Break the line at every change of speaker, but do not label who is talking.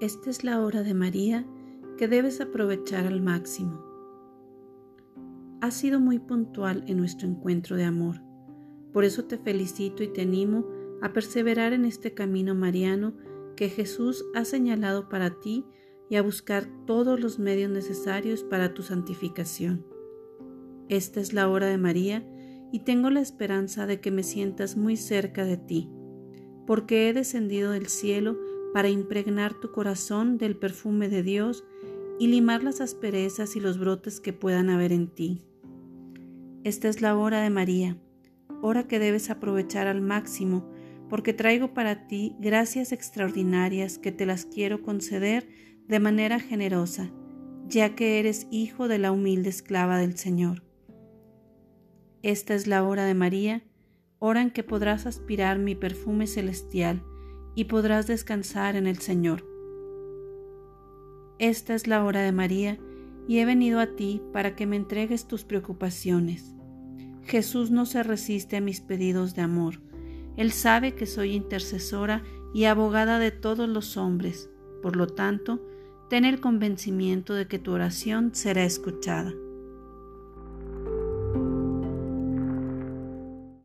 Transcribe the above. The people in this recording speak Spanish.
Esta es la hora de María que debes aprovechar al máximo. Has sido muy puntual en nuestro encuentro de amor. Por eso te felicito y te animo a perseverar en este camino mariano que Jesús ha señalado para ti y a buscar todos los medios necesarios para tu santificación. Esta es la hora de María y tengo la esperanza de que me sientas muy cerca de ti, porque he descendido del cielo para impregnar tu corazón del perfume de Dios y limar las asperezas y los brotes que puedan haber en ti. Esta es la hora de María, hora que debes aprovechar al máximo, porque traigo para ti gracias extraordinarias que te las quiero conceder de manera generosa, ya que eres hijo de la humilde esclava del Señor. Esta es la hora de María, hora en que podrás aspirar mi perfume celestial y podrás descansar en el Señor. Esta es la hora de María, y he venido a ti para que me entregues tus preocupaciones. Jesús no se resiste a mis pedidos de amor. Él sabe que soy intercesora y abogada de todos los hombres. Por lo tanto, ten el convencimiento de que tu oración será escuchada.